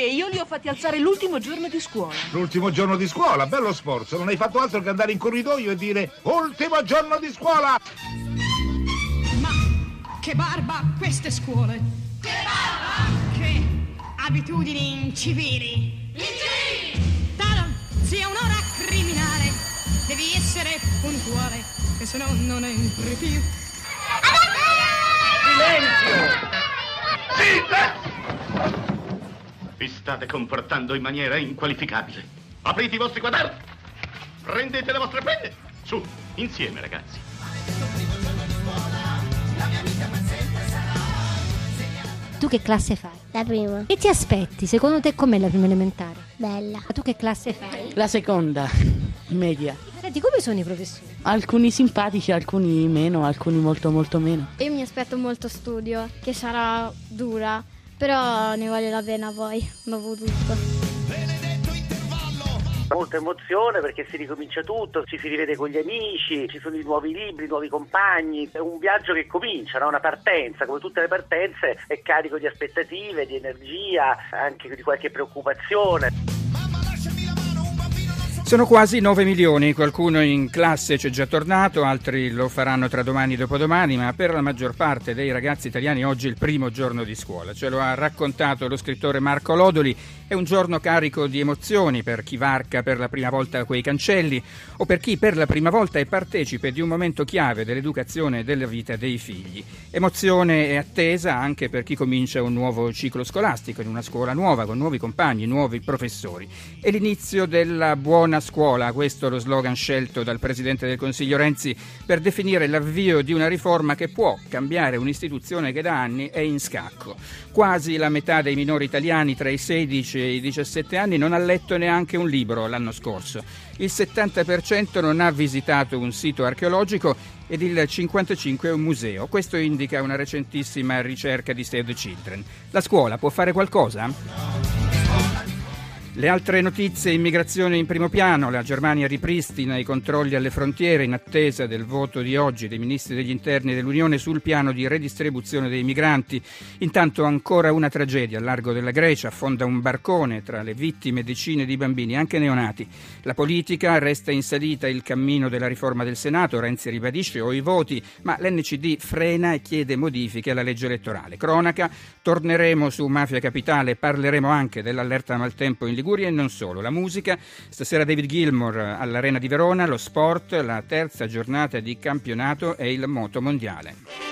te, io li ho fatti alzare l'ultimo giorno di scuola. L'ultimo giorno di scuola, bello sforzo. Non hai fatto altro che andare in corridoio e dire ultimo giorno di scuola! Ma che barba queste scuole! Che barba! Che abitudini incivili! Incivili! Talon, sia un'ora criminale! Devi essere puntuale, che se no non entri più. Vi state comportando in maniera inqualificabile. Aprite i vostri quaderni. Prendete le vostre penne. Su, insieme ragazzi. Tu che classe fai? La prima. E ti aspetti? Secondo te com'è la prima elementare? Bella. Ma tu che classe fai? La seconda, media. Senti, come sono i professori? Alcuni simpatici, alcuni meno, alcuni molto molto meno. Io mi aspetto molto studio, che sarà dura, però ne vale la pena poi, dopo tutto. Molta emozione perché si ricomincia tutto, ci si rivede con gli amici, ci sono i nuovi libri, nuovi compagni, è un viaggio che comincia, no? una partenza, come tutte le partenze è carico di aspettative, di energia, anche di qualche preoccupazione. Sono quasi 9 milioni, qualcuno in classe c'è già tornato, altri lo faranno tra domani e dopodomani, ma per la maggior parte dei ragazzi italiani oggi è il primo giorno di scuola. Ce lo ha raccontato lo scrittore Marco Lodoli, è un giorno carico di emozioni per chi varca per la prima volta quei cancelli o per chi per la prima volta è partecipe di un momento chiave dell'educazione e della vita dei figli. Emozione e attesa anche per chi comincia un nuovo ciclo scolastico in una scuola nuova, con nuovi compagni, nuovi professori. È l'inizio della buona scuola, questo è lo slogan scelto dal Presidente del Consiglio Renzi per definire l'avvio di una riforma che può cambiare un'istituzione che da anni è in scacco. Quasi la metà dei minori italiani tra i 16 e i 17 anni non ha letto neanche un libro l'anno scorso. Il 70% non ha visitato un sito archeologico ed il 55% un museo. Questo indica una recentissima ricerca di Save the Children. La scuola può fare qualcosa? Le altre notizie, immigrazione in primo piano, la Germania ripristina i controlli alle frontiere in attesa del voto di oggi dei ministri degli interni dell'Unione sul piano di redistribuzione dei migranti. Intanto ancora una tragedia al largo della Grecia, affonda un barcone tra le vittime decine di bambini, anche neonati. La politica resta in salita il cammino della riforma del Senato, Renzi ribadisce o i voti, ma l'NCD frena e chiede modifiche alla legge elettorale. Cronaca, torneremo su Mafia Capitale, parleremo anche dell'allerta maltempo in Liguria e non solo. La musica, stasera David Gilmour all'Arena di Verona, lo sport, la terza giornata di campionato e il moto mondiale.